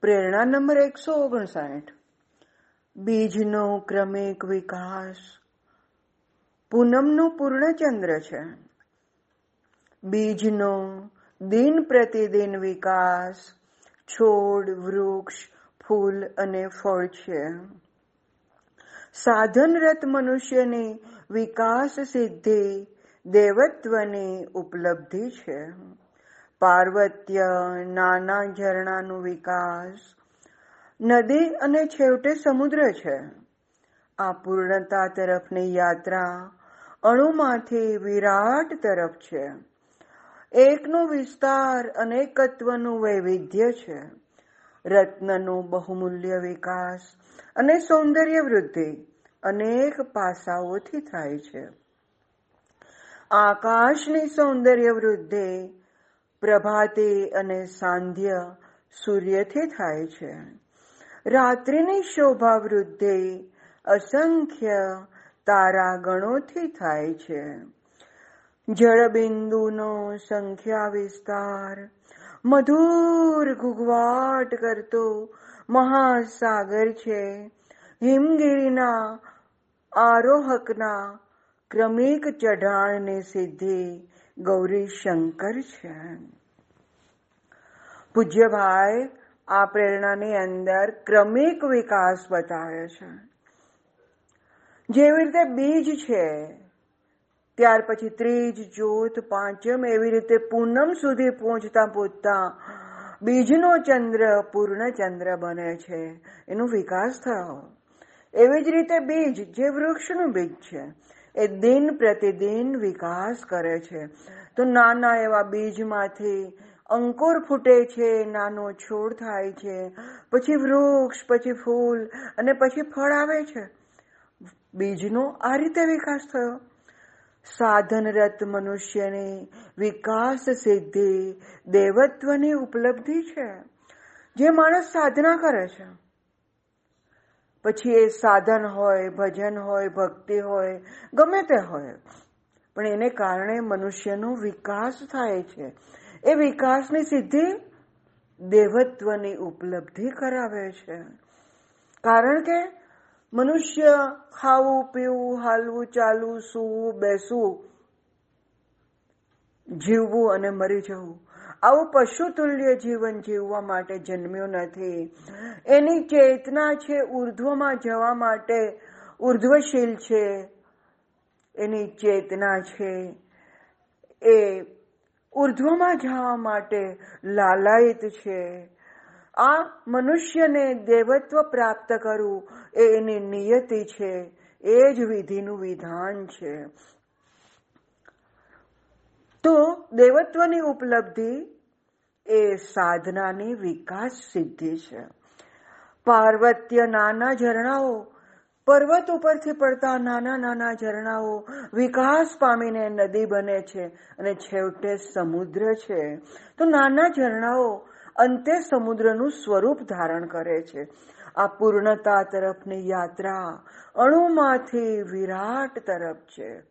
પ્રેરણા નંબર એકસો ઓગણસાઠ. બીજનો ક્રમિક વિકાસ. પૂનમનું પૂર્ણચંદ્ર છે. બીજનો દિન પ્રતિદિન વિકાસ. છોડ, વૃક્ષ, ફૂલ અને ફળ છે. સાધનરત મનુષ્યની વિકાસ સિદ્ધિ દેવત્વની ઉપલબ્ધિ છે. પાર્વત્ય, નાના ઝરણાનું વિકાસ. નદી અને છેવટે સમુદ્ર છે. આ પૂર્ણતા તરફની યાત્રા અણુમાંથી વિરાટ તરફ છે. એકનો વિસ્તાર અનેકત્વનું વૈવિધ્ય છે. રત્નનું બહુમૂલ્ય વિકાસ અને સૌંદર્ય વૃદ્ધિ અનેક પાસાઓથી થાય છે. આકાશની સૌંદર્ય વૃદ્ધિ પ્રભાતે અને સાંધ્ય સૂર્યથી થાય છે. રાત્રિની શોભા વૃદ્ધિ અસંખ્ય તારાગણોથી થાય છે. જળબિંદુનો સંખ્યા વિસ્તાર, મધુર ઘુઘવાટ કરતો મહાસાગર છે. હિમગીરીના આરોહકના ક્રમિક ચઢાણની સિદ્ધિ ગૌરી શંકર છે. પૂજ્યભાઈ આ પ્રેરણાની અંદર ક્રમિક વિકાસ બતાવે છે. જેવી રીતે બીજ છે, ત્યાર પછી ત્રીજ, ચોથ, પાંચમ એવી રીતે પૂનમ સુધી પહોંચતા પહોંચતા બીજનો ચંદ્ર, પૂર્ણ ચંદ્ર બને છે. એનો વિકાસ થયો. એવી જ રીતે બીજ, જે વૃક્ષનું બીજ છે એ દિન પ્રતિદિન વિકાસ કરે છે. તો નાના એવા બીજમાંથી અંકુર ફૂટે છે, નાનો છોડ થાય છે, પછી વૃક્ષ, પછી ફૂલ અને પછી ફળ આવે છે. બીજનો આ રીતે વિકાસ થયો. સાધનરત મનુષ્યની વિકાસ સિદ્ધિ દેવત્વની ઉપલબ્ધિ છે. જે માણસ સાધના કરે છે. પછી એ સાધન હોય, ભજન હોય, ભક્તિ હોય, ગમે તે હોય. પણ એને કારણે મનુષ્યનો વિકાસ થાય છે. એ વિકાસની સિદ્ધિ દેવત્વની ઉપલબ્ધિ કરાવે છે. કારણ કે મનુષ્ય ખાવું, પીવું, હાલવું, ચાલવું, સૂવું, બેસવું, જીવવું અને મરી જવું આવું પશુતુલ્ય જીવન જીવવા માટે જન્મ્યો નથી. એની ચેતના છે ઉર્ધ્વમાં જવા માટે ઉર્ધ્વશીલ છે. એની ચેતના છે એ ઉર્ધ્વમાં જવા માટે લાલાયિત છે. આ મનુષ્યને દેવત્વ પ્રાપ્ત કરવું એ એની નિયતિ છે. એ જ વિધિનું વિધાન છે. તો દેવત્વની ઉપલબ્ધિ એ સાધનાની વિકાસ સિદ્ધિ છે. પાર્વત્ય નાના ઝરણાઓ, પર્વત ઉપરથી પડતા નાના નાના ઝરણાઓ વિકાસ પામીને નદી બને છે અને છેવટે સમુદ્ર છે. તો નાના ઝરણાઓ અંતે સમુદ્રનું સ્વરૂપ ધારણ કરે છે. આ પૂર્ણતા તરફની યાત્રા અણુમાંથી વિરાટ તરફ છે.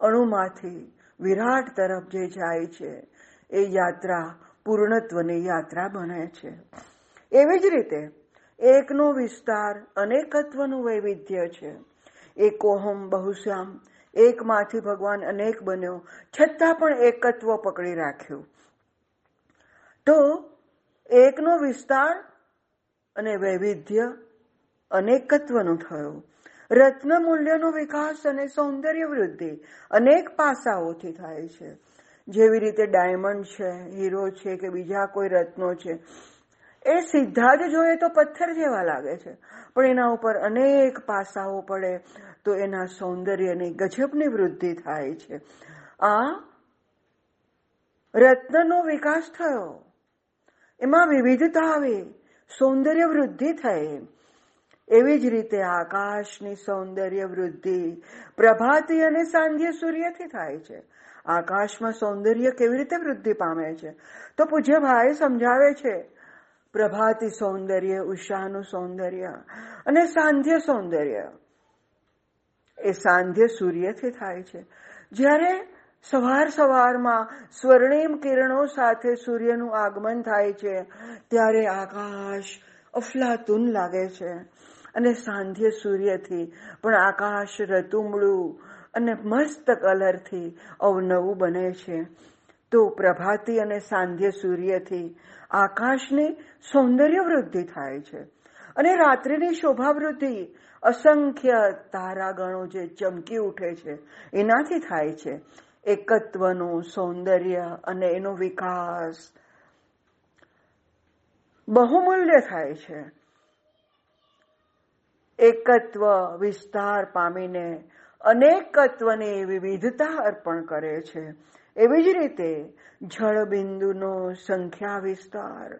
અણુમાંથી વિરાટ તરફ જે જાય છે, એ યાત્રા પૂર્ણત્વની યાત્રા બને છે. એવી જ રીતે એકનો વિસ્તાર અનેકત્વનું વૈવિધ્ય છે. એકોહમ બહુશ્યામ, એકમાંથી ભગવાન અનેક બન્યો, છતાં પણ એકત્વ પકડી રાખ્યું. તો એકનો વિસ્તાર અને વૈવિધ્ય અનેકત્વનું થયું. રત્ન મૂલ્યનો વિકાસ અને સૌંદર્ય વૃદ્ધિ અનેક પાસાઓથી થાય છે. જેવી રીતે ડાયમંડ છે, હીરો છે કે બીજા કોઈ રત્નો છે, એ સીધા જ જોઈએ તો પથ્થર જેવા લાગે છે. પણ એના ઉપર અનેક પાસાઓ પડે તો એના સૌંદર્યની ગજબની વૃદ્ધિ થાય છે. આ રત્નનો વિકાસ થયો. એમાં વિવિધતા આવી સૌંદર્ય વૃદ્ધિ થઈ. એવી જ રીતે આકાશની સૌંદર્ય વૃદ્ધિ પ્રભાતી અને સાંધ્ય સૂર્યથી થાય છે. આકાશમાં સૌંદર્ય કેવી રીતે વૃદ્ધિ પામે છે? તો પૂજ્ય ભાઈ સમજાવે છે, પ્રભાતી સૌંદર્ય, ઉષાનું સૌંદર્ય અને સાંધ્ય સૌંદર્ય એ સાંધ્ય સૂર્યથી થાય છે. જ્યારે સવાર સવારમાં સ્વર્ણિમ કિરણો સાથે સૂર્યનું આગમન થાય છે, ત્યારે આકાશ અફલાતુન લાગે છે. અને સાંધ્ય સૂર્યથી, પણ આકાશ રતુમળું અને મસ્ત કલરથી અવનવું બને છે. તો પ્રભાતી અને સાંધ્ય સૂર્યથી આકાશની સૌંદર્ય વૃદ્ધિ થાય છે અને રાત્રિની શોભા વૃદ્ધિ અસંખ્ય તારાગણો જે ચમકી ઉઠે છે, એનાથી થાય છે. એકત્વનું સૌંદર્ય અને એનો વિકાસ બહુમૂલ્ય થાય છે. એકત્વ, વિસ્તાર પામીને અનેકત્વની વિવિધતા અર્પણ કરે છે. એવી જ રીતે જળબિંદુનો સંખ્યા વિસ્તાર.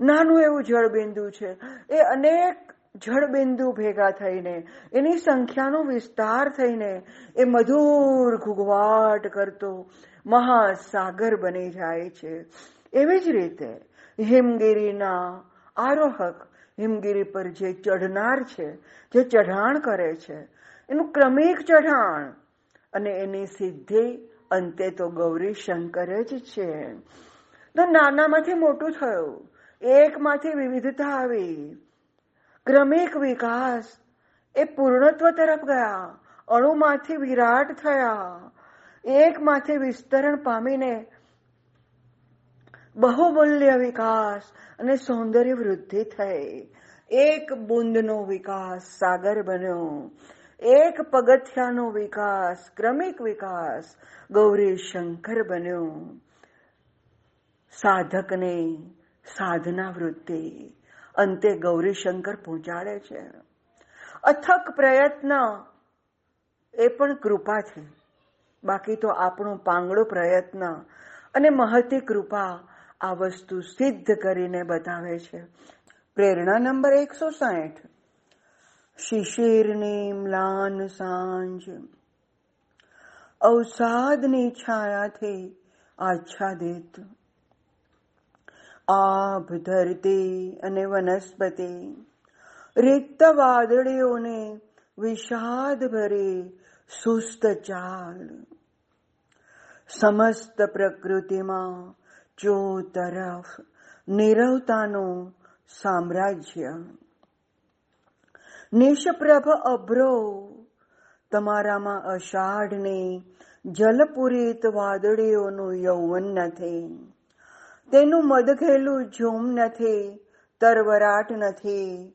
નાનું એવું જળબિંદુ છે. એ અનેક જળબિંદુ ભેગા થઈને, એની સંખ્યાનો વિસ્તાર થઈને એ મધુર ઘૂઘવાટ કરતો મહાસાગર બની જાય છે. એવી જ રીતે હિમગીરીના આરોહક હિમગીરી પર જે ચઢનાર છે, જે ચઢાણ કરે છે, એનું ક્રમિક ચઢાણ. અને એની સિદ્ધિ અંતે તો ગૌરી શંકર જ છે. તો નાનામાંથી મોટું થયું, એકમાંથી વિવિધતા આવી. ક્રમિક વિકાસ, એ પૂર્ણત્વ તરફ ગયા, અણુમાંથી વિરાટ થયા. એકમાંથી વિસ્તરણ પામીને બહુમૂલ્ય વિકાસ અને સૌંદર્ય વૃદ્ધિ થઈ. એક બુંદનો વિકાસ સાગર બન્યો. એક પગથિયાનો વિકાસ ક્રમિક વિકાસ ગૌરી શંકર બન્યો. સાધકને સાધના વૃત્તિ અંતે ગૌરી શંકર પહોંચાડે છે. અથક પ્રયત્ન એ પણ કૃપા છે. બાકી તો આપણો પાંગડો પ્રયત્ન અને મહતી કૃપા આ વસ્તુ સિદ્ધ કરીને બતાવે છે. પ્રેરણા નંબર એકસો સાઠ શિશિરની મ્લાન સાંજ. અવસાદની છાયાથી આચ્છાદિત. આભ ધરતી અને વનસ્પતિ. રિક્ત વાદળીઓને વિષાદ ભરી સુસ્ત ચાલ. સમસ્ત પ્રકૃતિમાં ચો તરફ નિરવતાનું સામ્રાજ્ય. નિષ્પ્રભ અભ્રો, તમારામાં અષાઢની જલપુરીત વાદળીઓનું યૌવન નથી. તેનું મદઘેલું ઝૂમ નથી, તરવરાટ નથી.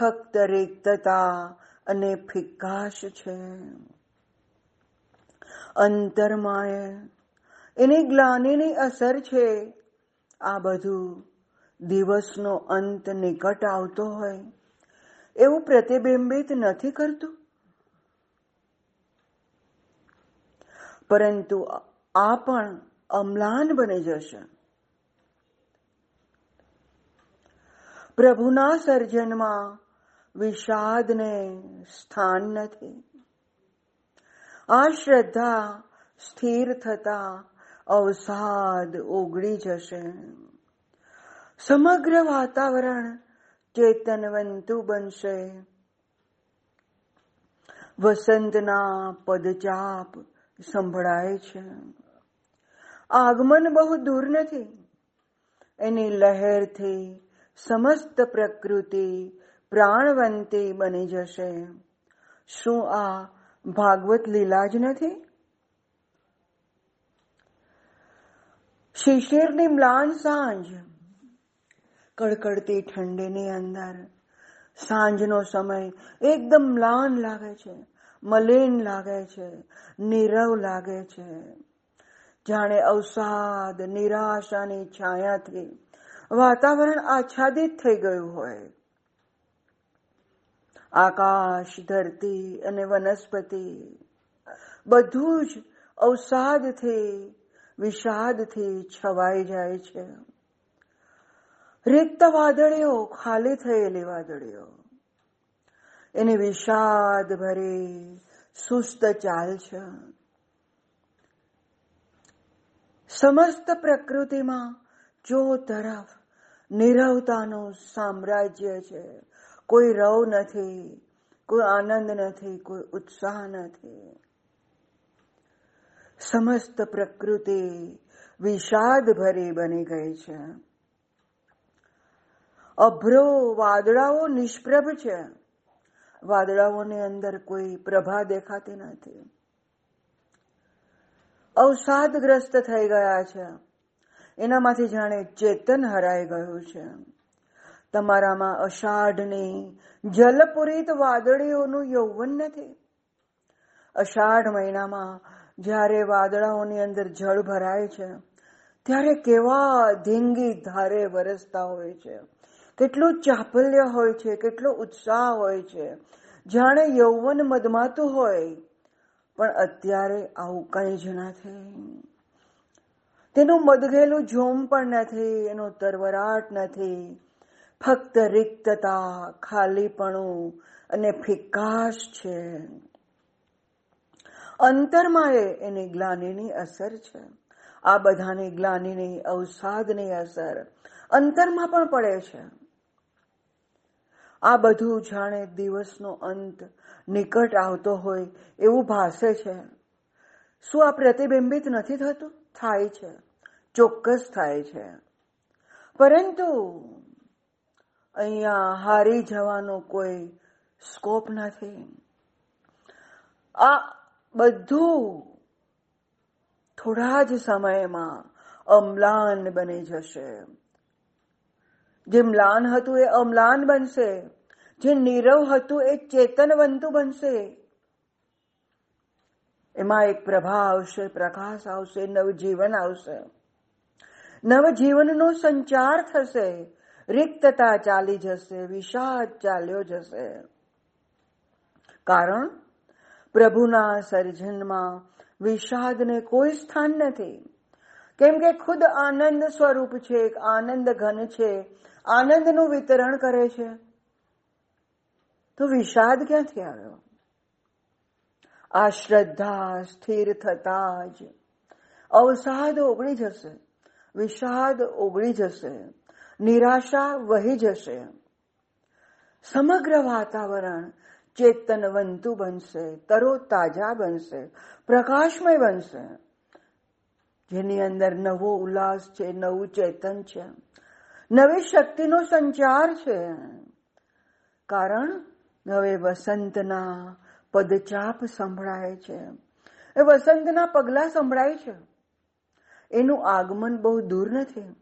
ફક્ત રિક્તતા અને ફિક્કાશ છે. અંતરમાય એની ગ્લાનીની અસર છે. આ બધું દિવસનો અંત નિકટ આવતો હોય. એવું પ્રતિબિંબિત નથી કરતું. પરંતુ આ પણ અમ્લાન બની જશે. પ્રભુના સર્જનમાં વિષાદને સ્થાન નથી. આ શ્રદ્ધા સ્થિર થતા અવસાદ ઓગળી જશે. સમગ્ર વાતાવરણ ચેતનવંતુ બનશે. વસંતના પદચાપ સંભળાય છે. આગમન બહુ દૂર નથી. એની લહેરથી સમસ્ત પ્રકૃતિ પ્રાણવંતી બની જશે. શું આ ભાગવત લીલા જ નથી? શિશિરની મ્લાન સાંજ. કડકડતી ઠંડીની અંદર. સાંજનો સમય એકદમ મ્લાન લાગે છે, મલિન લાગે છે, નીરવ લાગે છે. જાણે અવસાદ નિરાશાની છાયાથી વાતાવરણ આચ્છાદિત થઈ ગયું હોય. આકાશ, ધરતી અને વનસ્પતિ બધું જ અવસાદથી વિષાદથી છવાઈ જાય છે. રિક્ત વાદળીઓ ખાલી થયેલી વાદળીઓ. એની વિષાદ ભરી સુસ્ત ચાલ છે. સમસ્ત પ્રકૃતિમાં જો તરફ નિરવતાનું સામ્રાજ્ય છે, કોઈ રવ નથી, કોઈ આનંદ નથી, કોઈ ઉત્સાહ નથી. સમસ્ત પ્રકૃતિ વિષાદ ભરી બની ગઈ છે. અભ્રો વાદળાઓ નિષ્પ્રભ છે. વાદળાઓની અંદર કોઈ પ્રભા દેખાતી નથી. અવસાદગ્રસ્ત થઈ ગયા છે. એનામાંથી જાણે ચેતન હરાઈ ગયું છે. તમારામાં અષાઢની જલપુરીત વાદળીઓનું યૌવન નથી. અષાઢ મહિનામાં જ્યારે વાદળાઓની અંદર જળ ભરાય છે, ત્યારે કેવા ધીંગી ધારે વરસતા હોય છે. કેટલું ચાપલ્ય હોય છે, કેટલો ઉત્સાહ હોય છે. જાણે યૌવન મદમાતું હોય, પણ અત્યારે આવું કંઈ જ નથી. તેનું મદગેલું જોમ પણ નથી, એનો તરવરાટ નથી. ફક્ત રિક્તતા, ખાલીપણું અને ફિકાશ છે. અંતરમાં એની ગ્લાનીની અસર છે. આ બધાની ગ્લાનીની અવસાદની અસર અંતરમાં પણ પડે છે. આ બધું જાણે દિવસનો અંત નિકટ આવતો હોય એવું ભાસે છે. શું આ પ્રતિબિંબિત નથી થતું? થાય છે. ચોક્કસ થાય છે. પરંતુ અહીંયા હારી જવાનો કોઈ સ્કોપ નથી. આ બધું થોડા જ સમયમાં અમ્લાન બની જશે. જે મ્લાન હતું એ અમ્લાન બનશે. જે નીરવ હતું એ ચેતનવંતું બનશે. એમાં એક પ્રભા આવશે, પ્રકાશ આવશે, નવજીવન આવશે. નવજીવનનો સંચાર થશે. રિક્તતા ચાલી જશે, વિષાદ ચાલ્યો જશે. કારણ પ્રભુના સર્જનમાં વિષાદને કોઈ સ્થાન નથી. કેમ કે ખુદ આનંદ સ્વરૂપ છે આનંદ ઘન છે, આનંદનું વિતરણ કરે છે. તો વિષાદ ક્યાંથી આવ્યો? આ શ્રદ્ધા સ્થિર થતા જ. અવસાદ ઓગળી જશે, વિષાદ ઓગળી જશે, નિરાશા વહી જશે. સમગ્ર વાતાવરણ ચેતનવંતુ બનશે, તરો તાજા બનશે, પ્રકાશમય બનશે. જેની અંદર નવો ઉલ્લાસ છે, નવું ચેતન છે. નવી શક્તિનો સંચાર છે. કારણ હવે વસંતના પદચાપ સંભળાય છે. એ વસંતના પગલા સંભળાય છે. એનું આગમન બહુ દૂર નથી.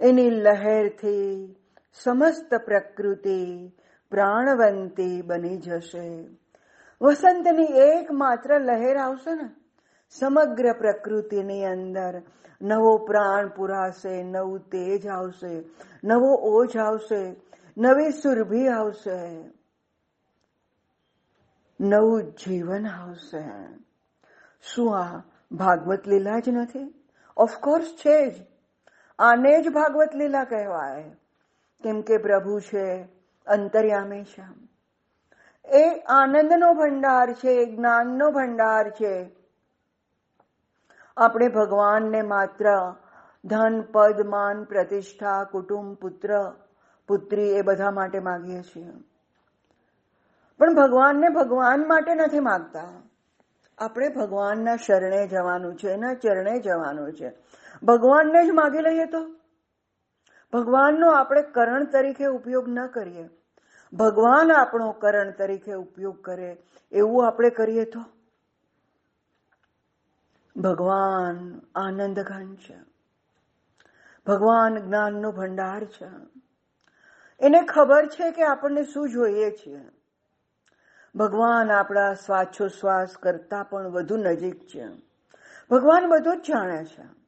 એની લહેરથી, સમસ્ત પ્રકૃતિ પ્રાણવંતી બની જશે વસંતની એક માત્ર લહેર આવશે ને સમગ્ર પ્રકૃતિની અંદર નવો પ્રાણ પુરાશે નવું તેજ આવશે નવો ઓજ આવશે નવી સુરભી આવશે નવું જીવન આવશે શું આ ભાગવત લીલા જ નથી ઓફકોર્સ છે જ આને જ ભાગવત લીલા કહેવાય કેમ કે પ્રભુ છે અંતર્યામી છે. એ આનંદનો ભંડાર છે જ્ઞાનનો ભંડાર છે. આપણે ભગવાનને માત્ર ધન, પદ, માન, પ્રતિષ્ઠા, કુટુંબ, પુત્ર, પુત્રી એ બધા માટે માગીએ છીએ. પણ ભગવાનને ભગવાન માટે નથી માગતા. આપણે ભગવાનના શરણે જવાનું છે એના ચરણે જવાનું છે. ભગવાનને જ માગી લઈએ તો? ભગવાનનો આપણે કરણ તરીકે ઉપયોગ ન કરીએ. ભગવાન આપણો કરણ તરીકે ઉપયોગ કરે, એવું આપણે કરીએ તો? ભગવાન આનંદ ઘન છે. ભગવાન જ્ઞાનનો ભંડાર છે. એને ખબર છે કે આપણને શું જોઈએ છીએ? ભગવાન આપણા શ્વાસોશ્વાસ કરતા પણ વધુ નજીક છે. ભગવાન બધું જ જાણે છે.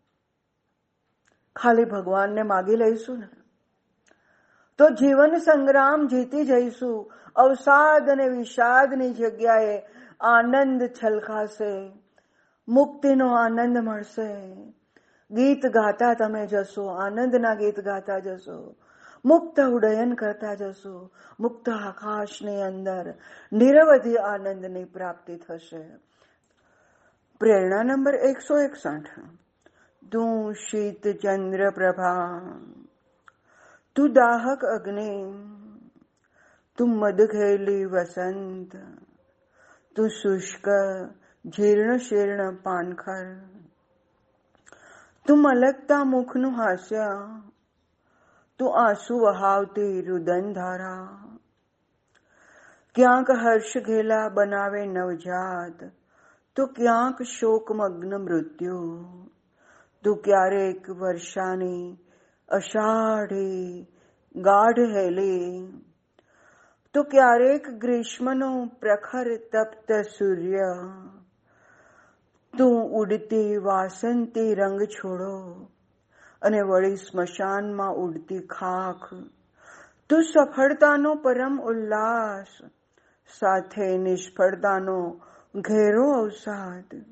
ખાલી ભગવાનને માગી લઈશું ને? તો જીવન સંગ્રામ જીતી જઈશું. અવસાદ અને વિષાદની જગ્યાએ આનંદ છલકાશે. મુક્તિનો આનંદ મળશે. ગીત ગાતા તમે જશો, આનંદના ગીત ગાતા જશો. મુક્ત ઉડયન કરતા જશો. મુક્ત આકાશની અંદર નિરવધિ આનંદની પ્રાપ્તિ થશે. પ્રેરણા નંબર એકસો એકસઠ. તું શીત ચંદ્ર પ્રભા તું દાહક અગ્નિ તું મદઘેલી વસંત તું શુષ્ક જીર્ણ શીર્ણ પાનખર તું મલકતા મુખનું હાસ્ય તું આંસુ વહાવતી રુદન ધારા ક્યાંક હર્ષ ઘેલા બનાવે નવજાત તો ક્યાંક શોકમગ્ન મૃત્યુ તું ક્યારેક વર્ષાની અષાઢી ગાઢ હેલી. તો ક્યારેક ગ્રીષ્મનો પ્રખર તપ્ત સૂર્ય. તું ઉડતી વાસંતી રંગ છોડો અને વળી સ્મશાનમાં ઉડતી ખાખ. તું સફળતાનો પરમ ઉલ્લાસ, સાથે નિષ્ફળતાનો ઘેરો અવસાદ.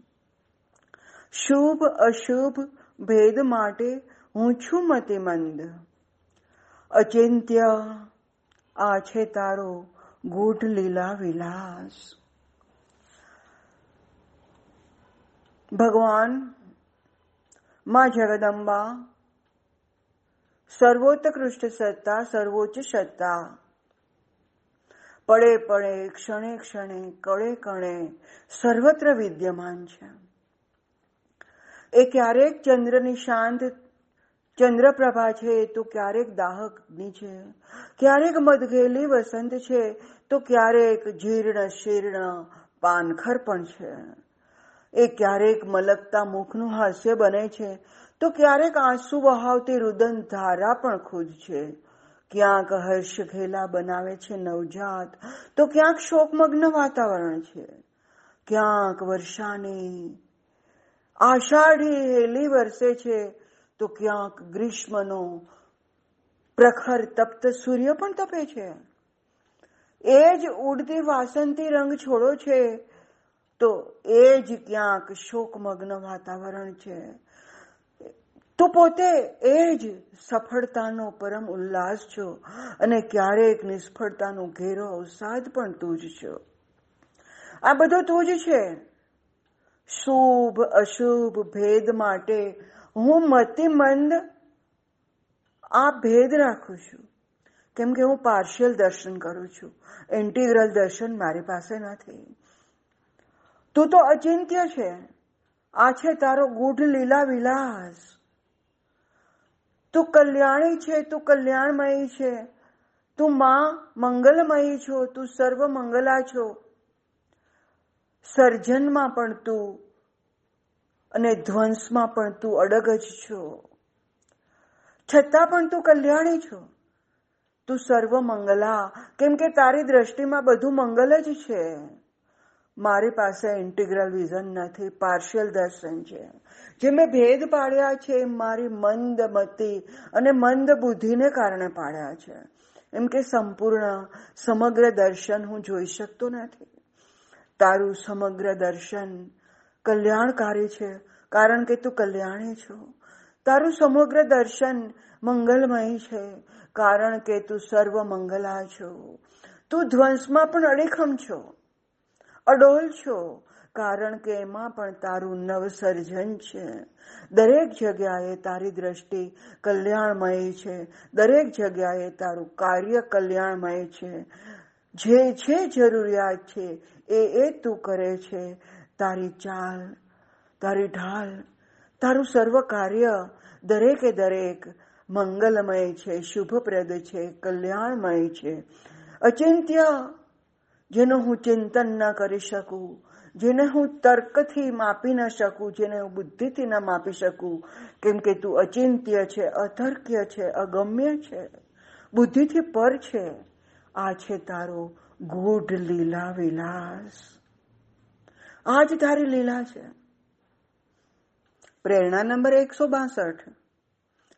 શુભ અશુભ ભેદ માટે હું છું મતિમંદ. અચિંત્ય આ છે તારો ગૂઢ લીલા વિલાસ. ભગવાન, માં જગદંબા, સર્વોત્કૃષ્ટ સત્તા, સર્વોચ્ચ સત્તા. પડે પડે, ક્ષણે ક્ષણે, કળે કણે સર્વત્ર વિદ્યમાન છે. એ ક્યારેક ચંદ્રની શાંત ચંદ્રપ્રભા છે, તો ક્યારેક દાહકની છે. ક્યારેક મધઘેલી વસંત છે, તો ક્યારેક જીર્ણ, શીર્ણ, પાનખર પણ છે. એ ક્યારેક મલકતા મુખનું હાસ્ય બને છે, તો ક્યારેક આંસુ વહાવતી રુદન ધારા પણ ખુદ છે. ક્યાંક હર્ષ ઘેલા બનાવે છે નવજાત, તો ક્યાંક શોકમગ્ન વાતાવરણ છે. ક્યાંક વર્ષાની આષાઢી હેલી વરસે છે, તો ક્યાંક ગ્રીષ્મનો પ્રખર તપ્ત સૂર્ય પણ તપે છે. એ જ ઉડતી વાસંતી રંગ છોડો છે, તો એ જ ક્યાંક શોકમગ્ન વાતાવરણ છે. તો પોતે એ જ સફળતાનો પરમ ઉલ્લાસ છો અને ક્યારેક નિષ્ફળતાનો ઘેરો અવસાદ પણ તું જ છો. આ બધો તું જ છે. શુભ, અશુભ ભેદ માટે હું મતિમંદ આ ભેદ રાખું છું. કેમ કે હું પાર્શિયલ દર્શન કરું છું. ઇન્ટિગ્રલ દર્શન મારી પાસે નથી. તું તો અચિંત્ય છે. આ છે તારો ગૂઢ લીલા વિલાસ. તું કલ્યાણી છે, તું કલ્યાણમયી છે. તું માં મંગલમયી છો, તું સર્વ મંગલા છો. સર્જનમાં પણ તું અને ધ્વંસમાં પણ તું અડગ જ છો. છતાં પણ તું કલ્યાણી છો. તું સર્વ મંગલા કેમ કે તારી દ્રષ્ટિમાં બધું મંગલ જ છે. મારી પાસે ઇન્ટિગ્રલ વિઝન નથી, પાર્શિયલ દર્શન છે. જે મેં ભેદ પાડ્યા છે મારી મંદ મતિ અને મંદ બુદ્ધિને કારણે પાડ્યા છે. એમ કે સંપૂર્ણ, સમગ્ર દર્શન હું જોઈ શકતો નથી. તારું સમગ્ર દર્શન કલ્યાણકારી છે, કારણ કે તું કલ્યાણી છો. તારું સમગ્ર દર્શન મંગલમય છે, કારણ કે તું સર્વ મંગલા છો. તું ધ્વંસમાં પણ અડીખમ છો, અડોલ છો, કારણ કે એમાં પણ તારું નવસર્જન છે. દરેક જગ્યાએ તારી દ્રષ્ટિ કલ્યાણમય છે, દરેક જગ્યાએ તારું કાર્ય કલ્યાણમય છે. જે છે જરૂરિયાત છે એ એ તું કરે છે. તારી ચાલ, તારી ઢાલ, તારું સર્વ કાર્ય દરેકે દરેક મંગલમય છે, શુભપ્રદ છે, કલ્યાણમય છે. અચિંત્ય, જેનું હું ચિંતન ન કરી શકું, જેને હું તર્કથી માપી ન શકું, જેને હું બુદ્ધિથી ન માપી શકું, કેમ કે તું અચિંત્ય છે, અતર્ક્ય છે, અગમ્ય છે, બુદ્ધિથી પર છે. આ છે તારો ગૂઢ લીલા વિલાસ. આ જ તારી લીલા છે. પ્રેરણા નંબર એકસો બાસઠ.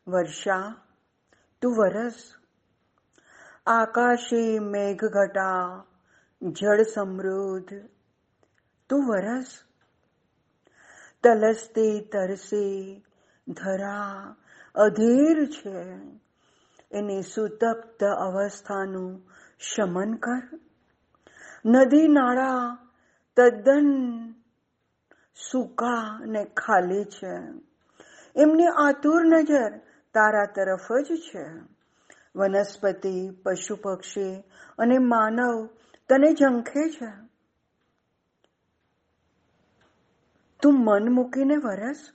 વર્ષા, તું વરસ. આકાશી મેઘઘટા જળ સમૃદ્ધ. તું વરસ. તલસતી તરસી ધરા અધીર છે. એની સુતપ્ત અવસ્થાનું શમન કર. નદી નાળા તદ્દન સૂકા ને ખાલી છે. એમની આતુર નજર તારા તરફ જ છે. વનસ્પતિ પશુ પક્ષી અને માનવ તને ઝંખે છે. તું મન મૂકીને વરસ.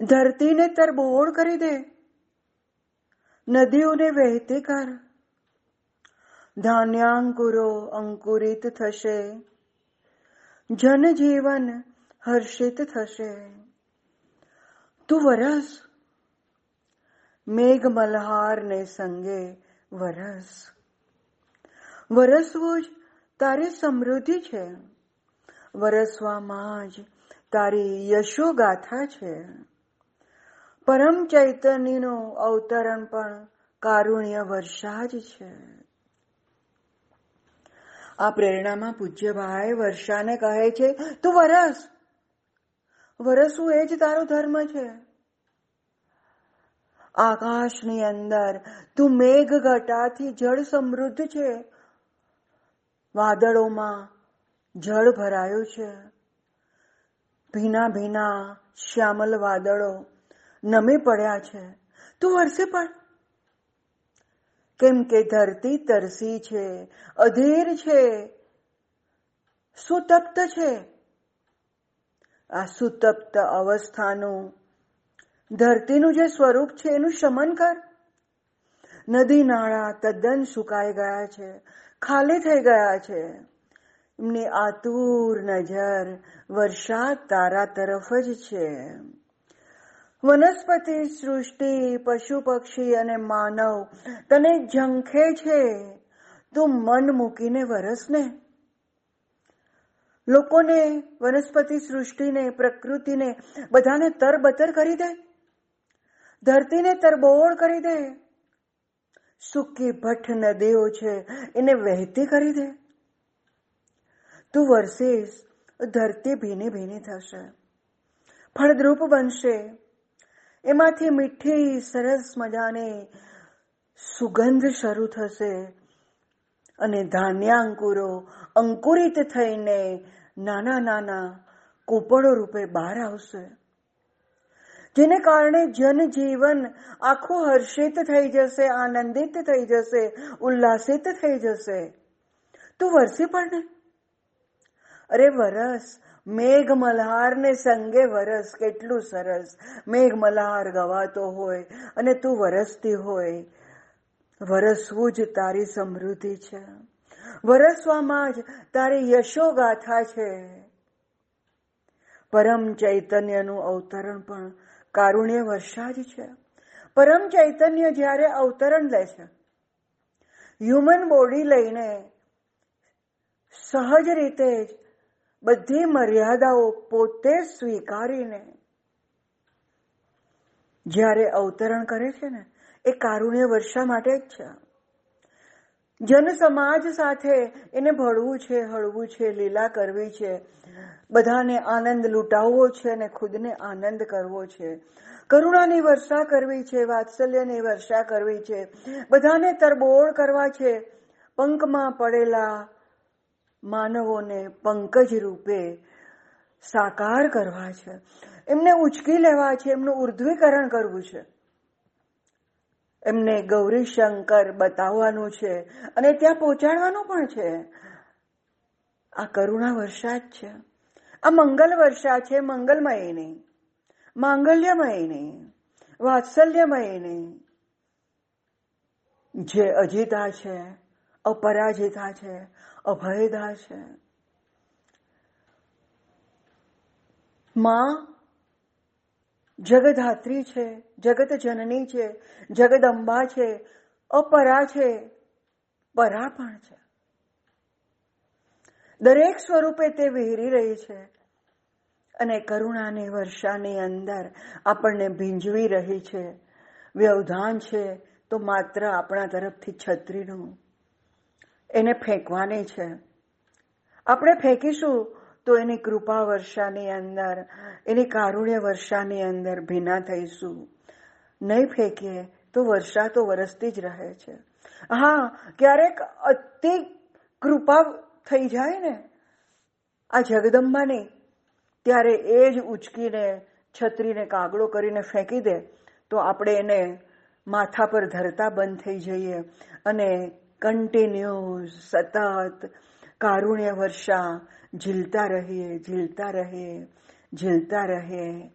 ધરતીને તરબોળ કરી દે. નદીઓને વહેતી કર. ધાન્યાંકુરો અંકુરિત થશે. જનજીવન હર્ષિત થશે. તું વરસ, મેઘ મલ્હારને સંગે વરસ. વરસવું જ તારી સમૃદ્ધિ છે. વરસવામાં જ તારી યશોગાથા છે. પરમ ચૈતન્યનું અવતરણ પણ કારુણ્ય વર્ષા જ છે. આ પ્રેરણામાં પૂજ્યભાઈ વર્ષાને કહે છે, તું વરસ. વરસવું એ જ તારો ધર્મ છે? આકાશની અંદર તું મેઘ ઘટાથી જળ સમૃદ્ધ છે. વાદળોમાં જળ ભરાયું છે. ભીના ભીના શ્યામલ વાદળો નમી પડ્યા છે. તું વરસે પણ. કેમ કે ધરતી તરસી છે, અધીર છે, સુતપ્ત છે. આ સુતપ્ત અવસ્થાનું, ધરતીનું જે સ્વરૂપ છે, એનું શમન કર. નદી નાળા તદ્દન સુકાઈ ગયા છે, ખાલી થઈ ગયા છે. એમની આતુર નજર વરસાદ તારા તરફ જ છે. વનસ્પતિ સૃષ્ટિ, પશુ પક્ષી અને માનવ, તને ઝંખે છે. તું મન મૂકીને વરસને લોકોને, વનસ્પતિ સૃષ્ટિને, પ્રકૃતિને બધાને તરબતર કરી દે. ધરતીને તરબોળ કરી દે. સૂકી ભઠ્ઠ નદીઓ છે, એને વહેતી કરી દે. તું વરસીશ, ધરતી ભીની ભીની થશે. ફળદ્રુપ બનશે એમાંથી મીઠી, સરસ મજાની સુગંધ શરૂ થશે અને ધાન્યાંકુરો અંકુરિત થઈને નાના નાના કોપળો રૂપે બહાર આવશે. જેને કારણે જનજીવન આખું હર્ષિત થઈ જશે, આનંદિત થઈ જશે, ઉલ્લાસિત થઈ જશે. તું વરસી પડને અરે વરસ મેઘ મલ્હારને સંગે વરસ કેટલું સરસ. મેઘ મલ્હાર ગવાતો હોય અને તું વરસતી હોય. વરસવું જ તારી સમૃદ્ધિ છે. વરસવામાં જ તારી યશોગાથા છે. પરમ ચૈતન્યનું અવતરણ પણ કારુણ્ય વર્ષા જ છે. પરમ ચૈતન્ય જ્યારે અવતરણ લે છે હ્યુમન બોડી લઈને સહજ રીતે જ બધી મર્યાદાઓ પોતે સ્વીકારીને જ્યારે અવતરણ કરે છે ને, એ કારુણ્ય વર્ષા માટે જ છે. જન સમાજ સાથે એને ભળવું છે, હળવું છે, લીલા કરવી છે. બધાને આનંદ લૂંટાવવો છે અને ખુદને આનંદ કરવો છે. કરુણાની વર્ષા કરવી છે, વાત્સલ્યની વર્ષા કરવી છે. બધાને તરબોળ કરવા છે. પંખમાં પડેલા માનવોને પંકજ રૂપે સાકાર કરવા છે. એમને ઉચકી લેવા છે, એમનું ઉર્ધ્વીકરણ કરવું છે. એમને ગૌરી શંકર બતાવવાનું છે અને ત્યાં પહોંચાડવાનું પણ છે. આ કરુણા વર્ષા જ છે. આ મંગલ વર્ષા છે, મંગલમય નહીં. માંગલ્યમય નહીં. વાત્સલ્યમય નહીં. જે અજીતા છે, અપરાજિતા છે અભયદા છે. માં જગધાત્રી છે, જગત જનની છે જગદંબા છે, અપરા છે, પરા પણ છે. દરેક સ્વરૂપે તે વિહરી રહી છે અને કરુણાની વર્ષાની અંદર આપણને ભીંજવી રહી છે. વ્યવધાન છે તો માત્ર આપણા તરફથી છત્રીનું એને ફેંકવાની છે. આપણે ફેંકીશું તો એની કૃપા વર્ષાની અંદર, એની કારુણ્ય વર્ષાની અંદર ભીના થઈશું. નહીં ફેંકીએ તો વર્ષા તો વરસતી જ રહે છે. હા, ક્યારેક અતિ કૃપા થઈ જાય ને, આ જગદંબાની, ત્યારે એ જ ઉચકીને, છત્રીને કાગડો કરીને ફેંકી દે, તો આપણે એને માથા પર ધરતા બંધ થઈ જઈએ અને કન્ટિન્યુઅસ સતત કારુણ્ય વર્ષા ઝીલતા રહીએ ઝીલતા રહીએ ઝીલતા રહીએ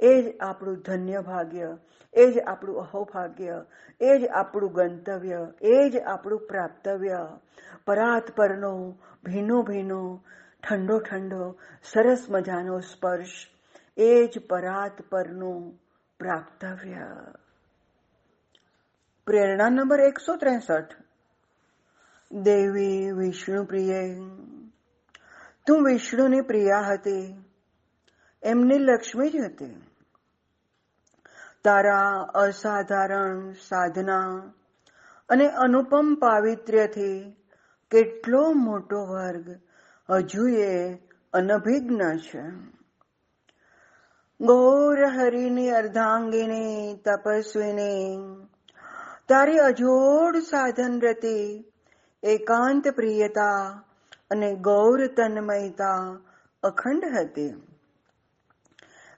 એ જ આપણું ધન્ય ભાગ્ય, એ જ આપણું અહોભાગ્ય, એ જ આપણું ગંતવ્ય, એ જ આપણું પ્રાપ્તવ્ય. પરાત પરનો ભીનો ભીનો, ઠંડો ઠંડો, સરસ મજાનો સ્પર્શ, એ જ પરાત પરનું પ્રાપ્તવ્ય. પ્રેરણા નંબર એકસો ત્રેસઠ. દેવી વિષ્ણુ પ્રિય. તું વિષ્ણુની પ્રિયા હતી, એમની લક્ષ્મી જ હતી. તારા અસાધારણ સાધના અને અનુપમ પાવિત્ર્યથી કેટલો મોટો વર્ગ હજુ એ અનભિજ્ઞ છે. ગૌર હરિની અર્ધાંગીની તપસ્વીની તારી અજોડ સાધન રતી એકાંત પ્રિયતા અને ગૌર તન્મયતા અખંડ હતી.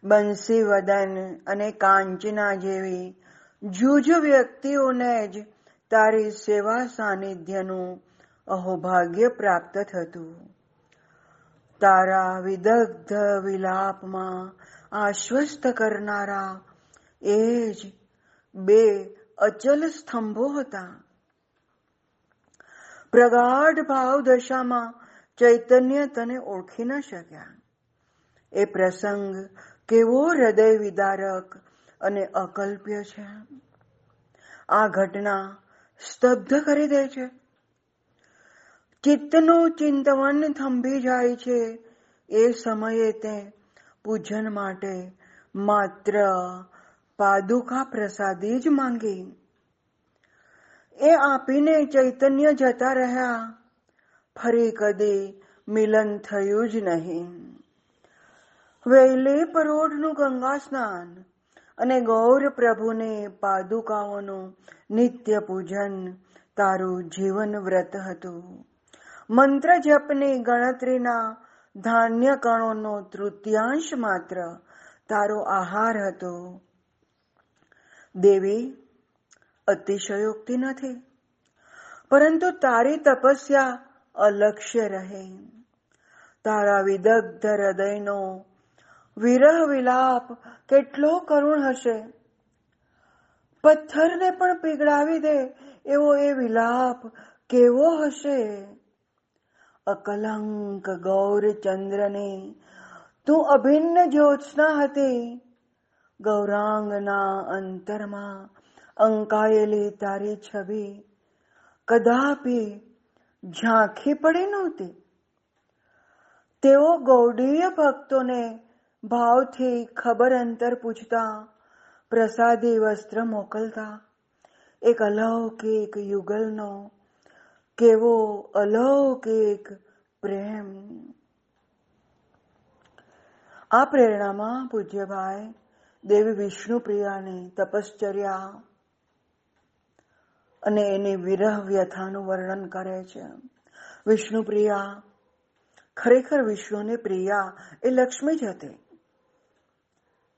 બંસી વદન અને કાંચના જેવી જુજ વ્યક્તિઓને જ તારી સેવા સાનિધ્યનું અહોભાગ્ય પ્રાપ્ત થતું. તારા વિદગ્ધ વિલાપમાં આશ્વસ્ત કરનારા એ જ બે અચલ સ્તંભો હતા. પ્રગાઢ ભાવ દશામાં ચૈતન્ય તને ઓળખી ન શક્યા. એ પ્રસંગ કેવો હૃદય વિદારક અને અકલ્પ્ય છે. આ ઘટના સ્તબ્ધ કરી દે છે. ચિત્તનું ચિંતવન થંભી જાય છે. એ સમયે તે પૂજન માટે માત્ર પાદુકા પ્રસાદી જ માંગી. એ આપીને ચૈતન્ય જતા રહ્યા. ફરી કદી મિલન થયું જ નહીં. વૈલે પરોઢનું ગંગા સ્નાન અને ગૌર પ્રભુને પાદુકાઓનું નિત્ય પૂજન તારું જીવન વ્રત હતું. મંત્ર જપની ગણતરીના ધાન્ય કણોનો તૃતીયાંશ માત્ર તારો આહાર હતો. દેવી અતિશયોક્તિ નથી. પરંતુ તારી તપસ્યા અલક્ષ્ય રહે. તારા વિદગ્ધ હૃદયનો વિરહ વિલાપ કેટલો કરુણ હશે. પથ્થરને પણ પીગળાવી દે એવો એ વિલાપ કેવો હશે? અકલંક ગૌરચંદ્રને તું અભિન્ન જ્યોત્સના હતી ગૌરાંગના અંતરમાં અંકાયેલી તારી છબી કદાપી ઝાંખી પડી નહોતી. તેઓ ગૌડીય ભક્તોને ભાવથી ખબર અંતર પૂછતા પ્રસાદી વસ્ત્ર મોકલતા. એક અલૌકિક યુગલનો, કેવો અલૌકિક પ્રેમ. આ પ્રેરણામાં પૂજ્યભાઈ દેવી વિષ્ણુ પ્રિયાની તપશ્ચર્યા અને એની વિરહ વ્યથાનું વર્ણન કરે છે. વિષ્ણુ પ્રિયા, ખરેખર વિષ્ણુની પ્રિયા એ લક્ષ્મી જ હતી.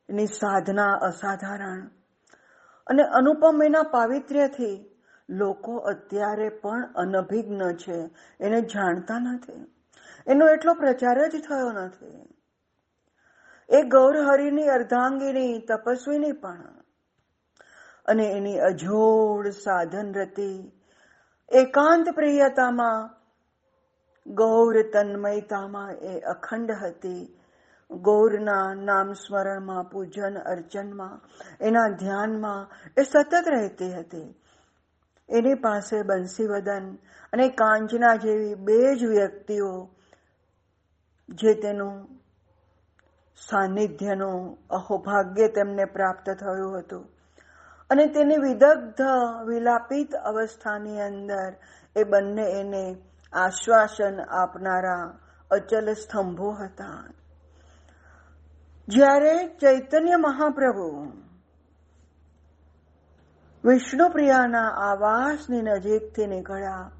એની સાધના અસાધારણ અને અનુપમ એના પાવિત્ર્યથી લોકો અત્યારે પણ અનભિજ્ઞ છે. એને જાણતા નથી. એનો એટલો પ્રચાર જ થયો નથી. એ ગૌરહરિની, અર્ધાંગીની, તપસ્વીની પણ અને એની અજોડ સાધન રતી. એકાંત પ્રિયતામાં, ગૌર તન્મયતામાં એ અખંડ હતી. ગૌરના નામ સ્મરણમાં, પૂજન અર્ચનમાં, એના ધ્યાનમાં એ સતત રહેતી હતી. એની પાસે બંસીવદન અને કાંચના જેવી બે જ વ્યક્તિઓ, જે તેનું સાનિધ્યનું અહોભાગ્ય તેમને પ્રાપ્ત થયું હતું. અને તેની વિદગ્ધ, વિલાપિત અવસ્થાની અંદર એ બંને એને આશ્વાસન આપનારા અચલ સ્તંભો હતા. જ્યારે ચૈતન્ય મહાપ્રભુ વિષ્ણુપ્રિયાના આવાસની નજીકથી નીકળ્યા,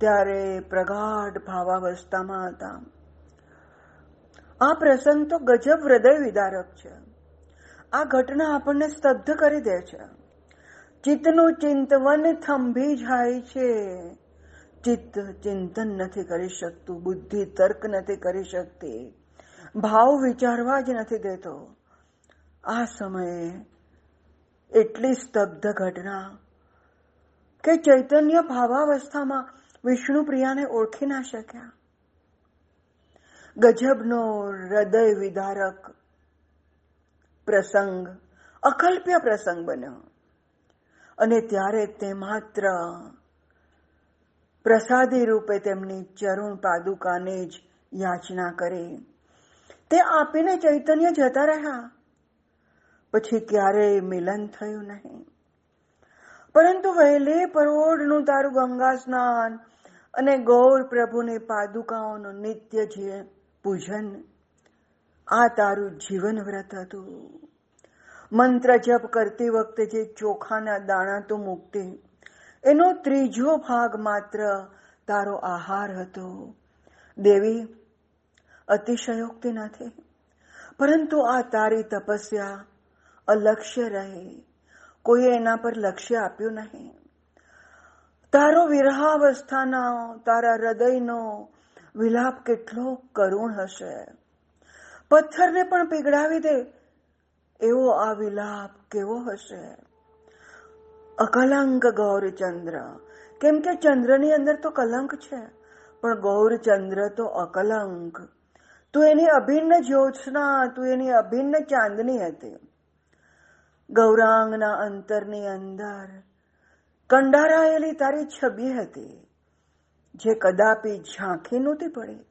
ત્યારે પ્રગાઢ ભાવાવસ્થામાં હતા. આ પ્રસંગ તો ગજબ હૃદય વિદારક છે. આ ઘટના આપણને સ્તબ્ધ કરી દે છે. ચિત્તનું ચિંતવન થંભી જાય છે. ચિત્ત ચિંતન નથી કરી શકતું, બુદ્ધિ તર્ક નથી કરી શકતી, ભાવ વિચારવા જ નથી દેતો. આ સમયે એટલી સ્તબ્ધ ઘટના કે ચૈતન્ય ભાવાવસ્થામાં વિષ્ણુ પ્રિયાને ઓળખી ના શક્યા. ગજબનો હૃદય વિદારક પ્રસંગ અકલ્પ્ય પ્રસંગ બન્યો. અને ત્યારે તે માત્ર પ્રસાદી રૂપે તેમની ચરુણ પાદુકાને જ યાચના કરી. તે આપીને ચૈતન્ય જતા રહ્યા. પછી ક્યારેય મિલન થયું નહીં. પરંતુ વહેલે પરોઢનું તારું ગંગા સ્નાન અને ગૌર પ્રભુની પાદુકાઓનું નિત્ય જે પૂજન, આ તારું જીવન વ્રત હતું. મંત્ર જપ કરતી વખતે જે ચોખાના દાણા તું મૂકતી, એનો ત્રીજો ભાગ માત્ર તારો આહાર હતો. દેવી, અતિશયોક્તિ નથી, પરંતુ આ તારી તપસ્યા અલક્ષ્ય રહે. કોઈએ એના પર લક્ષ્ય આપ્યું નહીં. તારો વિરહાવસ્થાના, તારા હૃદયનો વિલાપ કેટલો કરુણ હશે. પથ્થરને પણ પીગળાવી દે એવો આ વિલાપ કેવો હશે? અકલંક ગૌરચંદ્ર. કેમ કે ચંદ્રની અંદર તો કલંક છે, પણ ગૌરચંદ્ર તો અકલંક. તું એની અભિન્ન જ્યોત્સના, તું એની અભિન્ન ચાંદની હતી. ગૌરાંગના અંતરની અંદર કંડારાયેલી તારી છબી હતી, જે કદાપી ઝાંખી નહોતી પડી.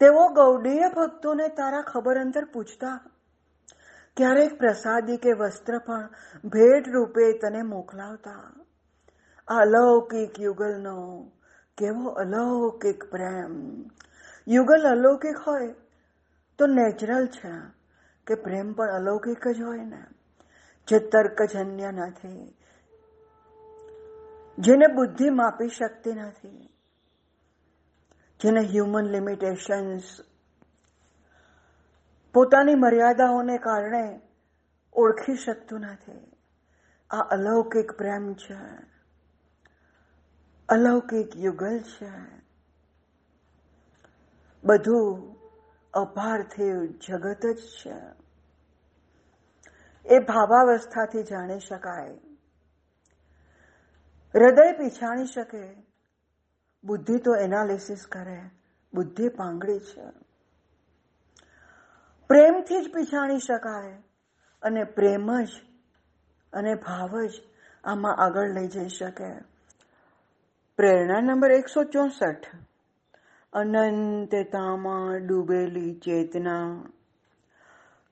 તેઓ ગૌડીય ભક્તોને તારા ખબર અંતર પૂછતા ક્યારેક પ્રસાદી કે વસ્ત્ર પણ ભેટ રૂપે તને મોકલાવતા. અલૌકિક યુગલનો કેવો અલૌકિક પ્રેમ. યુગલ અલૌકિક હોય તો નેચરલ છે કે પ્રેમ પણ અલૌકિક જ હોય ને. જે તર્કજન્ય નથી, જેને બુદ્ધિ માપી શકતી નથી, જેને હ્યુમન લિમિટેશન્સ પોતાની મર્યાદાઓને કારણે ઓળખી શકતું નથી. આ અલૌકિક પ્રેમ છે. અલૌકિક યુગલ છે. બધું અપાર્થિવ જગત જ છે. એ ભાવાવસ્થાથી જાણી શકાય. હૃદય પીછાણી શકે. બુદ્ધિ તો એનાલિસિસ કરે. બુદ્ધિ પાંગડી છે. પ્રેમથી જ પીછાણી શકાય. અને પ્રેમ જ અને ભાવ જ આમાં આગળ લઈ જઈ શકે. પ્રેરણા નંબર એકસો ચોસઠ. અનંતતામાં ડૂબેલી ચેતના.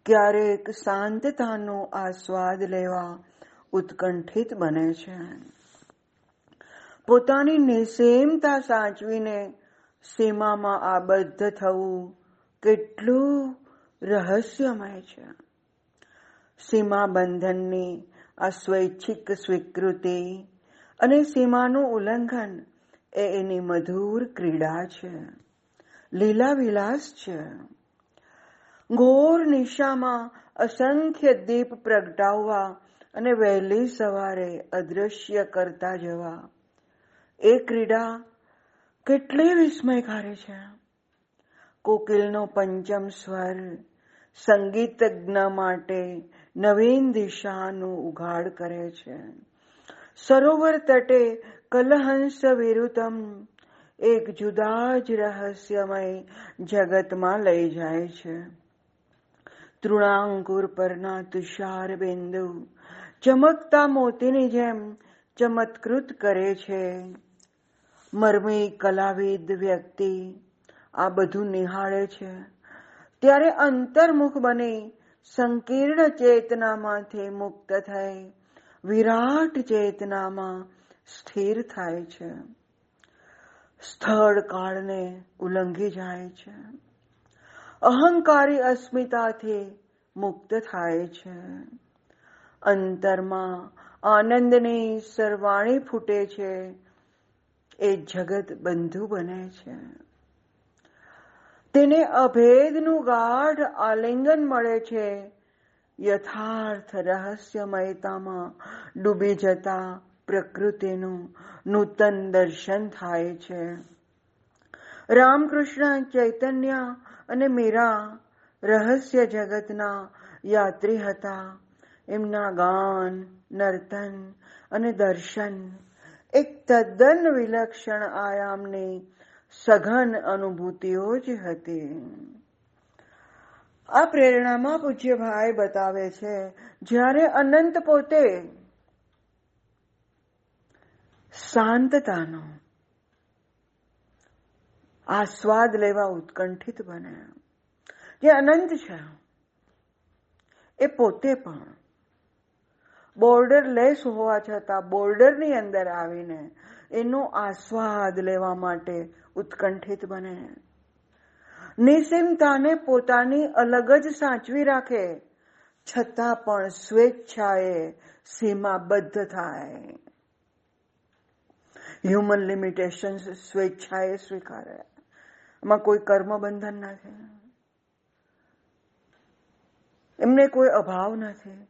ક્યારેક શાંતતાનો આસ્વાદ લેવા ઉત્કંઠિત બને છે. પોતાની નિસેમતા સાચવીને સીમામાં આબદ્ધ થવું કેટલું રહસ્યમય છે. સીમા બંધનની આ સ્વૈચ્છિક સ્વીકૃતિ અને સીમાનું ઉલ્લંઘન એ એની મધુર ક્રીડા છે. લીલા વિલાસ છે. ઘોર નિશામાં અસંખ્ય દીપ પ્રગટાવવા અને વહેલી સવારે અદ્રશ્ય કરતા જવા. એ ક્રીડા કેટલી વિસ્મયકારી છે. કોકિલનો પંચમ સ્વર સંગીતજ્ઞ માટે નવીન દિશાનું ઉઘાડ કરે છે. સરોવર તટે કલહંસ વિરુતમ, એક જુદા જ રહસ્યમય જગતમાં લઈ જાય છે. તૃણાંકુર પરના તુષાર બિંદુ ચમકતા મોતીની જેમ ચમત્કૃત કરે છે. મર્મી કલાવિદ વ્યક્તિ આ બધું નિહાળે છે. ત્યારે અંતર્મુખ બની, સંકીર્ણ ચેતનામાંથી મુક્ત થઈ. વિરાટ ચેતનામાં સ્થિર થાય છે. સ્થળ કાળને ઉલ્લંઘી જાય છે. અહંકારી અસ્મિતાથી મુક્ત થાય છે. અંતરમાં આનંદની સરવાણી ફૂટે છે. એ જગત બંધુ બને છે. તેને અભેદનું ગાઢ આલિંગન મળે છે. યથાર્થ રહસ્યમયતામાં ડૂબી જતા પ્રકૃતિનું નૂતન દર્શન થાય છે. રામકૃષ્ણ, ચૈતન્ય અને મીરા રહસ્ય જગતના યાત્રી હતા. એમના ગાન, નર્તન અને દર્શન એક તદ્દન વિલક્ષણ આયામની સઘન અનુભૂતિઓ જ હતી. આ પ્રેરણામાં પૂજ્ય ભાઈ બતાવે છે, જ્યારે અનંત પોતે શાંતતાનો આસ્વાદ લેવા ઉત્કંઠિત બને. જે અનંત છે, એ પોતે પણ બોર્ડર લેસ હોવા છતાં બોર્ડરની અંદર આવીને એનો આસ્વાદ લેવા માટે ઉત્કંઠિત બને. નિસિમતાને પોતાની અલગ જ સાચવી રાખે, છતાં પણ સ્વેચ્છાએ સીમાબદ્ધ થાય. હ્યુમન લિમિટેશન સ્વેચ્છાએ સ્વીકારે. એમાં કોઈ કર્મ બંધન નથી. એમને કોઈ અભાવ નથી.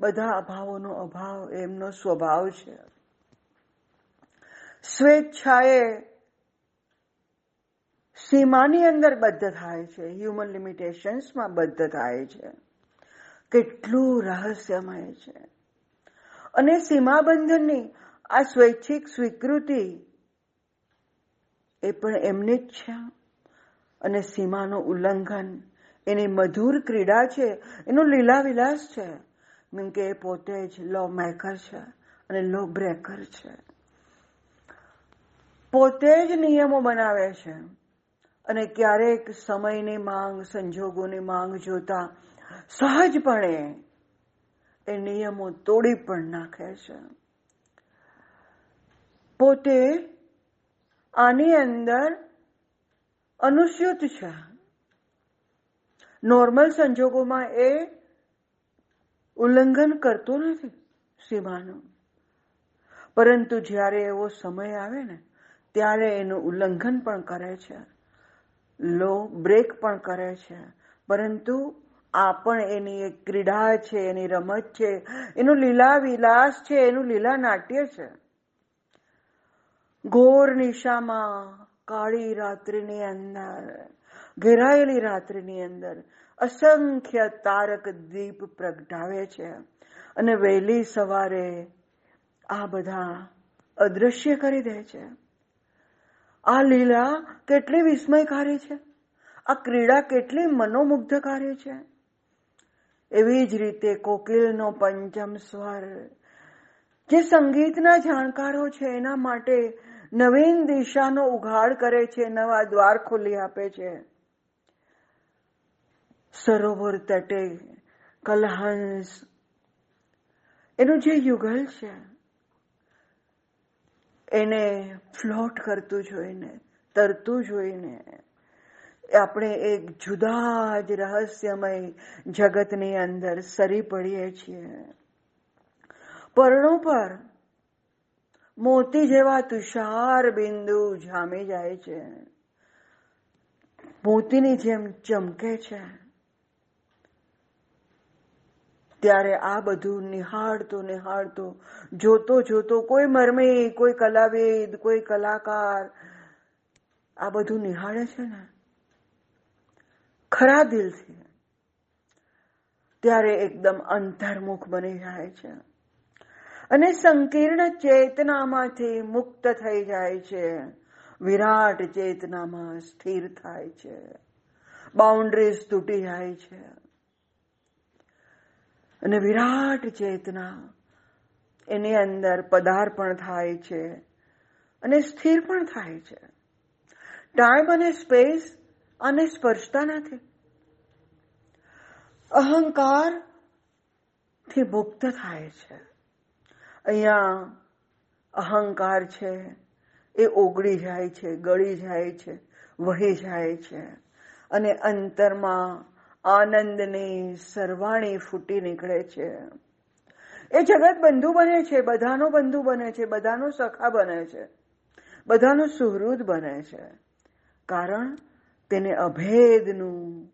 બધા અભાવોનો અભાવ એમનો સ્વભાવ છે. સ્વેચ્છાએ સીમાની અંદર બદ્ધ થાય છે. હ્યુમન લિમિટેશન્સમાં બદ્ધ થાય છે. કેટલું રહસ્યમય છે. અને સીમાબંધનની આ સ્વૈચ્છિક સ્વીકૃતિ એ પણ એમની જ છે. અને સીમાનું ઉલ્લંઘન એની મધુર ક્રીડા છે. એનો લીલા વિલાસ છે. કેમ કે એ પોતે જ લો મેકર છે અને લો બ્રેકર છે. પોતે જ નિયમો બનાવે છે. અને ક્યારેક સમયની માંગ, સંજોગોની માંગ જોતા સહજપણે એ નિયમો તોડી પણ નાખે છે. પોતે આની અંદર અનુસ્યુત છે. નોર્મલ સંજોગોમાં એ ઉલ્લંઘન કરતો નથી સીમાનું. પરંતુ જ્યારે એવો સમય આવે ને, ત્યારે એનું ઉલ્લંઘન પણ કરે છે. લો બ્રેક પણ કરે છે. પરંતુ આ પણ એની એક ક્રીડા છે, એની રમત છે. એનું લીલા વિલાસ છે, એનું લીલા નાટ્ય છે. ઘોર નિશામાં કાળી રાત્રિની અંદર, ઘેરાયેલી રાત્રિની અંદર અસંખ્ય તારક દીપ પ્રગટાવે છે. અને વહેલી સવારે આ બધા અદ્રશ્ય કરી દે છે. આ લીલા કેટલી વિસ્મયકારી છે. આ ક્રીડા કેટલી મનોમુગ્ધકારી છે. એવી જ રીતે કોકિલનો પંચમ સ્વર, જે સંગીતના જાણકારો છે, એના માટે નવીન દિશાનો ઉઘાડ કરે છે, નવા દ્વાર ખોલી આપે છે. સરોવર તટે કલહંસ. એનું જે યુગલ છે એને ફ્લોટ કરતું જોઈને તરતું જોઈને આપણે એક જુદા જ રહસ્યમય જગતની અંદર સરી પડીએ છીએ. પર્ણો પર મોતી જેવા તુષાર બિંદુ જામી જાય છે. મોતીની જેમ ચમકે છે. ત્યારે આ બધું નિહાળતો નિહાળતો, જોતો જોતો કોઈ મરમી, કોઈ કલાવેદ, કોઈ કલાકાર આ બધું નિહાળે છે ને? ખરા દિલથી. ત્યારે એકદમ અંતર્મુખ બની જાય છે. અને સંકીર્ણ ચેતનામાંથી મુક્ત થઈ જાય છે. વિરાટ ચેતનામાં સ્થિર થાય છે. બાઉન્ડ્રીઝ તૂટી જાય છે. અને વિરાટ ચેતના. એની અંદર પદાર્પણ થાય છે અને સ્થિર પણ થાય છે. ટાઈમ અને સ્પેસ આને સ્પર્શતા નથી. અહંકારથી મુક્ત થાય છે. અહીંયા અહંકાર છે, એ ઓગળી જાય છે, ગળી જાય છે, વહી જાય છે. અને અંતરમાં આનંદની સરવાણી ફૂટી નીકળે છે. એ જગત બંધુ બને છે, બધાનો બંધુ બને છે, બધાનો સખા બને છે, બધાનો સુહૃદ બને છે. કારણ તેને અભેદનું,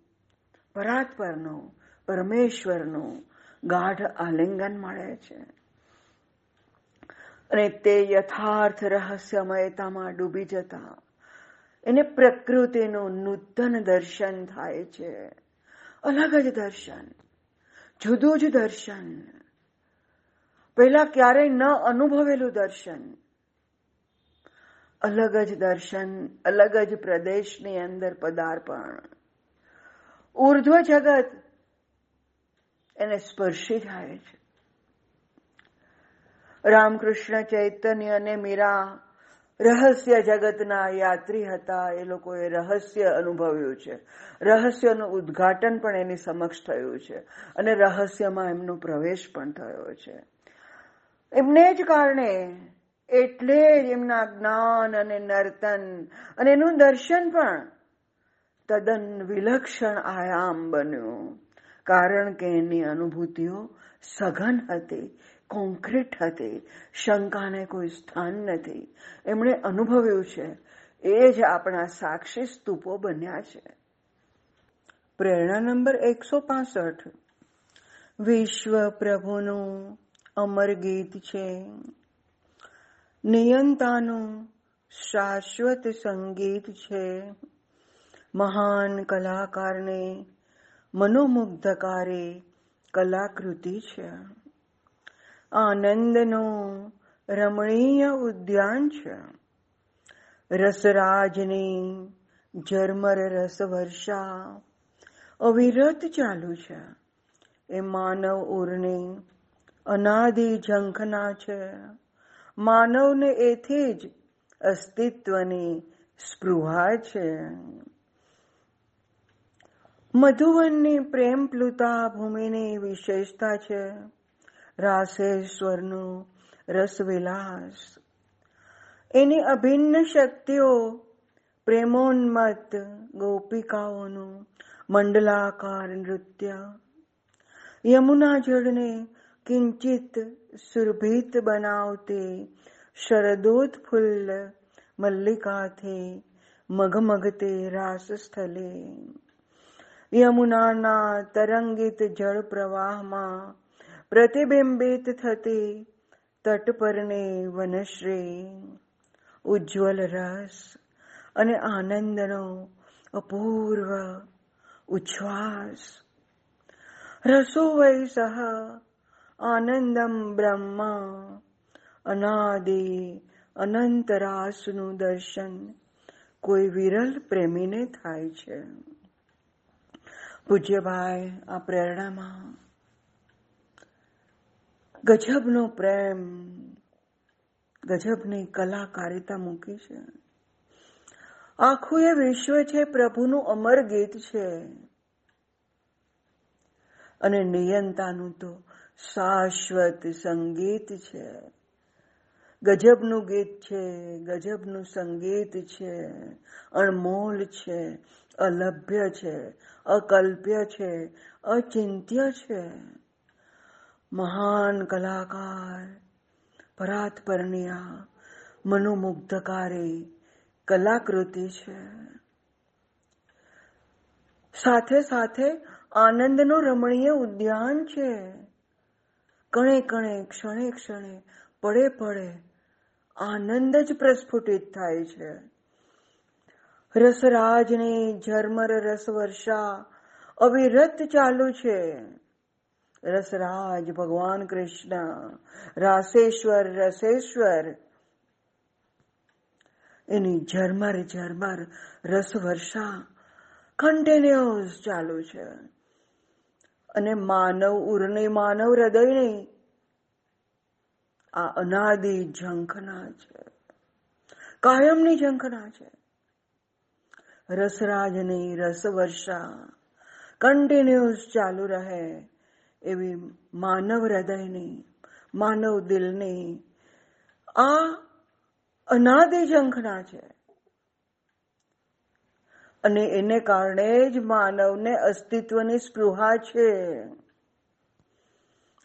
પરાત્પરનું, પરમેશ્વરનું ગાઢ આલિંગન મળે છે. અને તે યથાર્થ રહસ્યમયતામાં ડૂબી જતા, એને પ્રકૃતિનું નૂતન દર્શન થાય છે. અલગ જ દર્શન, જુદું જ દર્શન. પહેલા ક્યારેય ન અનુભવેલું દર્શન. અલગ જ દર્શન, અલગ જ પ્રદેશની અંદર પદાર્પણ. ઉર્ધ્વ જગત એને સ્પર્શી થાય છે. રામકૃષ્ણ ચૈતન્ય અને મીરા રહસ્ય જગતના યાત્રી હતા. એ લોકોએ રહસ્ય અનુભવ્યું છે. રહસ્યનું ઉદ્ઘાટન પણ એની સમક્ષ થયું છે અને રહસ્યમાં એમનો પ્રવેશ પણ થયો છે. એમને જ કારણે એટલે જ એમના જ્ઞાન અને નર્તન અને એનું દર્શન પણ તદ્દન વિલક્ષણ આયામ બન્યું. કારણ કે એની અનુભૂતિઓ સઘન હતી. કોન્ક્રીટ હતી, શંકાને કોઈ સ્થાન નથી. એમણે અનુભવ્યું છે, એ જ આપણા સાક્ષી સ્તૂપો બન્યા છે. પ્રેરણા નંબર એકસો પાસઠ. વિશ્વ પ્રભુનું અમર ગીત છે. નિયંતાનું શાશ્વત સંગીત છે. મહાન કલાકારને મનોમુગ્ધકારે કલાકૃતિ છે. આનંદનું રમણીય ઉદ્યાન છે. રસરાજની ઝરમર રસ વર્ષા અવિરત ચાલુ છે. એ માનવ ઉરની અનાદિ ઝંખના છે. માનવને એથી જ અસ્તિત્વની સ્પૃહા છે. મધુવનની પ્રેમ પ્લુતા ભૂમિની વિશેષતા છે. રાસેશ્વરનું રસવિલાસ. એની અભિન્ન શક્તિઓ પ્રેમોન્મત ગોપિકાઓનું મંડલાકાર નૃત્ય. યમુના જળને કિંચિત સુરભિત બનાવતી શરદોત્ફુલ્લ મલ્લિકાથી મગમગતે રાસ સ્થલે યમુનાના તરંગિત જળ પ્રવાહમાં પ્રતિબિંબિત થતી તટ પરની વનશ્રી, ઉજ્જવલ રસ અને આનંદનો અપૂર્વ ઉચ્છ્વાસ. રસો વૈ સહ આનંદમ બ્રહ્મ, અનાદિ અનંતરાસનું દર્શન. કોઈ વિરલ પ્રેમીને થાય છે. પૂજ્યભાઈ આ પ્રેરણામાં ગજબનો પ્રેમ, ગજબની કલાકારિતા મૂકી છે. આખું એ વિશ્વ છે, પ્રભુનું અમર ગીત છે. અને નિયંતાનું તો શાશ્વત સંગીત છે. ગજબનું ગીત છે, ગજબનું સંગીત છે. અણમોલ છે, અલભ્ય છે, અકલ્પ્ય છે, અચિંત્ય છે. મહાન કલાકાર પરાત પરણ્યા મનોમુગ્ધકારી કલાકૃતિ છે. સાથે સાથે આનંદનો રમણીય ઉદ્યાન છે. કણે કણે, ક્ષણે ક્ષણે, પડે પડે આનંદ જ પ્રસ્ફુટિત થાય છે. રસરાજની ઝરમર રસ વર્ષા અવિરત ચાલુ છે. રસરાજ ભગવાન કૃષ્ણ રાસેશ્વર રસેશ્વર. એની ઝરમર ઝરમર, રસ વર્ષા કન્ટિન્યુઅસ ચાલુ છે. અને માનવ ઉરની, માનવ હૃદયની, આ અનાદિ ઝંખના છે. કાયમની ઝંખના છે. રસરાજની રસ વર્ષા કન્ટિન્યુઅસ ચાલુ રહે. એવી માનવ હૃદયની માનવ દિલની આ અનાદિ ઝંખના છે. અને એને કારણે જ માનવને અસ્તિત્વની સ્પૃહા છે.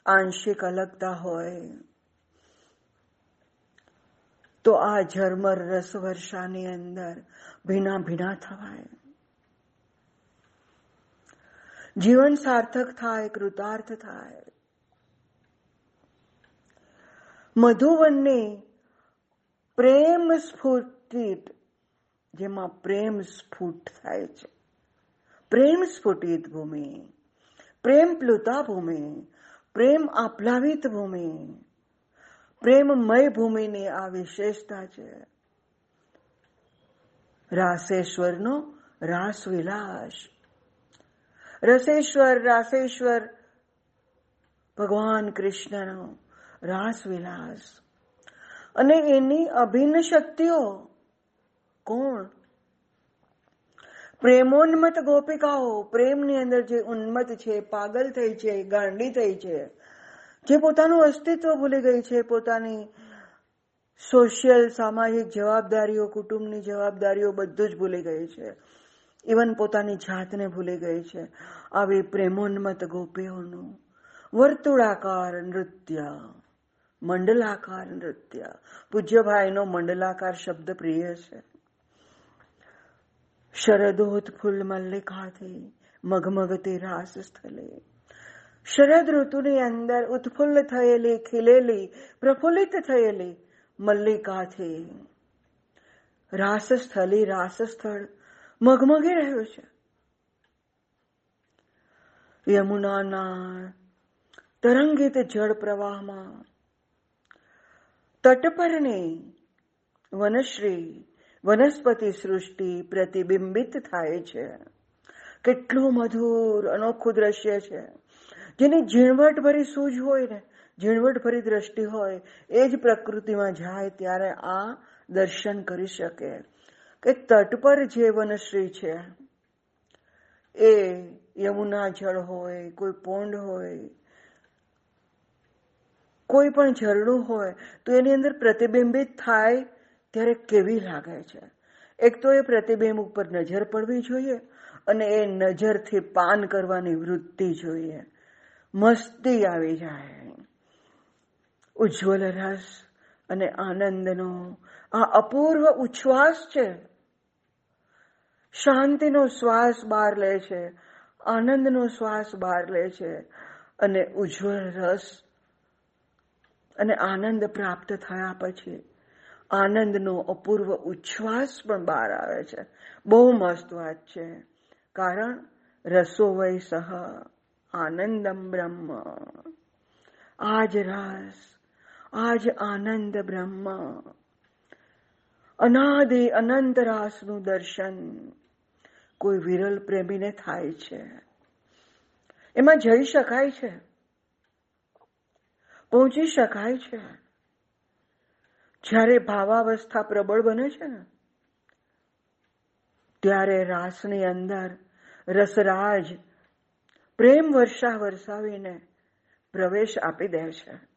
આંશિક અલગતા હોય. તો આ ઝરમર રસ વર્ષાની અંદર ભીના ભીના થવાય. જીવન સાર્થક થાય, કૃતાર્થ થાય. મધુવનને પ્રેમ સ્ફૂર્તિત જેમાં પ્રેમ સ્ફુટ થાય છે. પ્રેમ સ્ફુટિત ભૂમિ, પ્રેમ પ્લુતા ભૂમિ, પ્રેમ આપ્લાવિત ભૂમિ, પ્રેમમય ભૂમિની આ વિશેષતા છે. રાસેશ્વરનો રાસ વિલાસ રસેશ્વર, રાસેશ્વર, ભગવાન કૃષ્ણનો રાસવિલાસ અને એની અભિન્ન શક્તિઓ કોણ? પ્રેમોન્મત ગોપિકાઓ. પ્રેમની અંદર જે ઉન્મત છે, પાગલ થઈ છે, ગાંડી થઈ છે, જે પોતાનું અસ્તિત્વ ભૂલી ગઈ છે, પોતાની સોશિયલ સામાજિક જવાબદારીઓ, કુટુંબની જવાબદારીઓ બધું જ ભૂલી ગઈ છે. ઇવન પોતાની જાતને ભૂલી ગઈ છે. આવી પ્રેમોન્મત ગોપીઓનું વર્તુળાકાર નૃત્ય, મંડલાકાર નૃત્ય. પૂજ્યભાઈનો મંડલાકાર શબ્દ પ્રિય છે. શરદોત્ફુલ્લ મલ્લિકાથી મગમગતી રાસ સ્થલે શરદ ઋતુની અંદર ઉત્ફુલ્લ થયેલી ખીલેલી, પ્રફુલ્લિત થયેલી મલ્લિકાથી રાસ સ્થલી રાસ રાસસ્થળ મગમગી રહ્યો છે યમુનાના તરંગિત જળ પ્રવાહમાં તટ પરની વનશ્રી વનસ્પતિ સૃષ્ટિ પ્રતિબિંબિત થાય છે કેટલું મધુર અનોખું દ્રશ્ય છે જેની ઝીણવટ ભરી સૂઝ હોય ને ઝીણવટ ભરી દ્રષ્ટિ હોય એ જ પ્રકૃતિમાં જાય ત્યારે આ દર્શન કરી શકે કે તટ પર જે વનશ્રી છે. એ યમુના જળ હોય, કોઈ પોંડ હોય, કોઈ પણ ઝરણું હોય, તો એની અંદર પ્રતિબિંબિત થાય ત્યારે કેવી લાગે છે? એક તો એ પ્રતિબિંબ ઉપર નજર પડવી જોઈએ અને એ નજરથી પાન કરવાની વૃત્તિ જોઈએ. મસ્તી આવી જાય. ઉજ્જવલ રસ અને આનંદનો આ અપૂર્વ ઉચ્છ્વાસ છે. શાંતિનો શ્વાસ બહાર લે છે, આનંદનો શ્વાસ બહાર લે છે, અને ઉજ્જવળ રસ અને આનંદ પ્રાપ્ત થયા પછી આનંદનો અપૂર્વ ઉચ્છ્વાસ પણ બહાર આવે છે. બહુ મસ્ત વાત છે, કારણ રસો વય સહ આનંદમ બ્રહ્મ. આજ રસ, આજ આનંદ બ્રહ્મ. અનાદિ અનંત રાસનું દર્શન. કોઈ વિરલ પ્રેમીને થાય છે. એમાં જઈ શકાય છે. પહોંચી શકાય છે. જ્યારે ભાવાવસ્થા પ્રબળ બને છે ને, ત્યારે રાસની અંદર રસરાજ પ્રેમ વર્ષા વરસાવીને પ્રવેશ આપી દે છે.